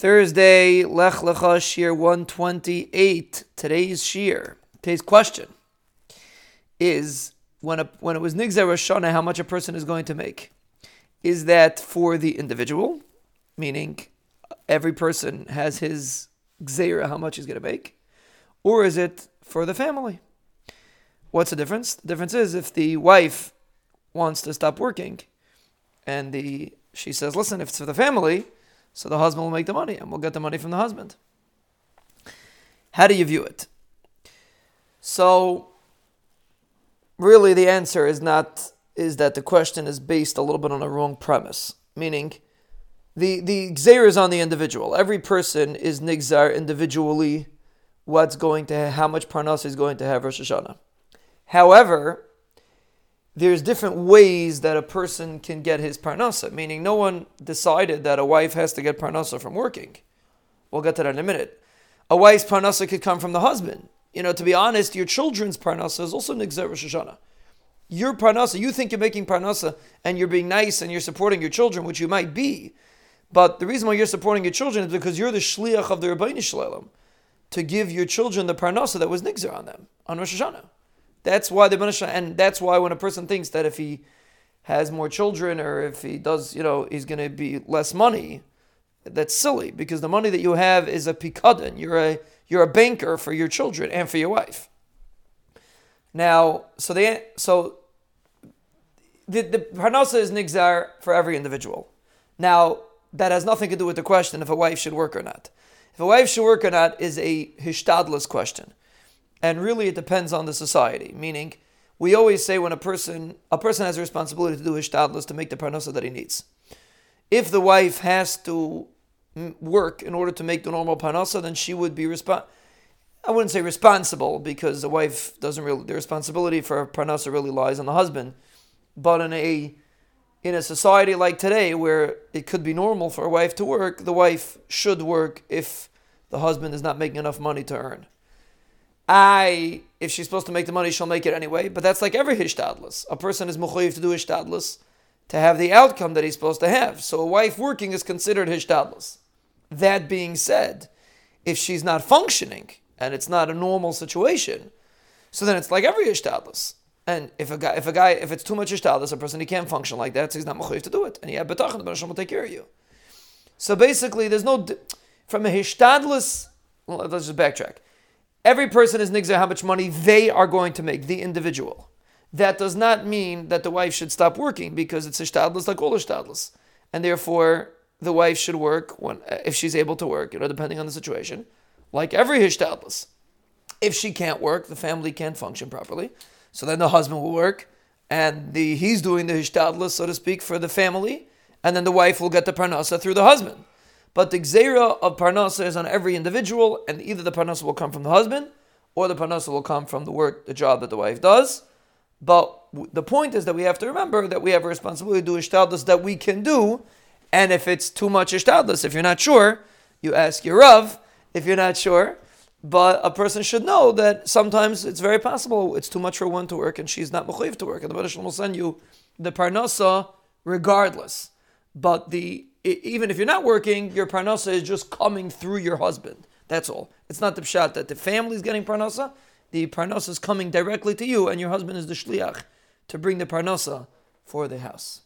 Thursday, Lech Lecha Shiur 128. Today's Shiur, today's question is when, a, when it was Nigzer Roshana, how much a person is going to make. Is that for the individual, meaning every person has his Gzeira, how much he's going to make? Or is it for the family? What's the difference? The difference is if the wife wants to stop working and the she says, listen, if it's for the family, so the husband will make the money and we'll get the money from the husband. How do you view it? So really the answer is not is that the question is based a little bit on a wrong premise. Meaning the the gzeir is on the individual. Every person is nigzar individually what's going to how much parnas is going to have Rosh Hashanah. However, there's different ways that a person can get his parnasa, meaning no one decided that a wife has to get parnasa from working. We'll get to that in a minute. A wife's parnasa could come from the husband. You know, to be honest, your children's parnasa is also nigzer Rosh. Your parnasa, you think you're making parnasa and you're being nice and you're supporting your children, which you might be, but the reason why you're supporting your children is because you're the shliach of the Rabbeinu Shalom to give your children the parnasa that was nigzer on them on Rosh Hashanah. That's why the Banasha, and that's why when a person thinks that if he has more children or if he does, you know, he's going to be less money, that's silly because the money that you have is a pikadon. You're a you're a banker for your children and for your wife. Now, so the so the the parnasa is nigzar for every individual. Now that has nothing to do with the question if a wife should work or not. If a wife should work or not is a hishtadlus question and really it depends on the society. Meaning, we always say when a person a person has a responsibility to do his shtadlus to make the parnasa that he needs. If the wife has to work in order to make the normal parnasa, then she would be respon- I wouldn't say responsible because the wife doesn't really the responsibility for parnasa really lies on the husband. But in a in a society like today where it could be normal for a wife to work, the wife should work if the husband is not making enough money to earn. I, if she's supposed to make the money, she'll make it anyway. But that's like every hishtadlus. A person is mechuyev to do hishtadlus to have the outcome that he's supposed to have. So a wife working is considered hishtadlus. That being said, if she's not functioning and it's not a normal situation, so then it's like every hishtadlus. And if a guy, if a guy, if it's too much hishtadlus, a person he can't function like that, so he's not mechuyev to do it. And he have bitachon, the will take care of you. So basically, there's no from a hishtadlus. Well, let's just backtrack Every person is nigzer how much money they are going to make, the individual. That does not mean that the wife should stop working because it's a shtadlus like all shtadlus. And therefore, the wife should work when, if she's able to work, you know, depending on the situation, like every hishtadlus. If she can't work, the family can't function properly. So then the husband will work, and the, he's doing the hishtadlus, so to speak, for the family, and then the wife will get the parnasa through the husband. But the Gzeira of Parnasa is on every individual, and either the Parnasa will come from the husband, or the Parnasa will come from the work, the job that the wife does. But the point is that we have to remember that we have a responsibility to do ishtadlus that we can do, and if it's too much ishtadlus, if you're not sure, you ask your Rav if you're not sure. But a person should know that sometimes it's very possible it's too much for one to work and she's not mechayiv to work, and the Baruch will send you the parnasa regardless. But the even if you're not working, your parnasa is just coming through your husband. That's all. It's not the pshat that the family is getting parnasa. The parnasa is coming directly to you, and your husband is the shliach to bring the parnasa for the house.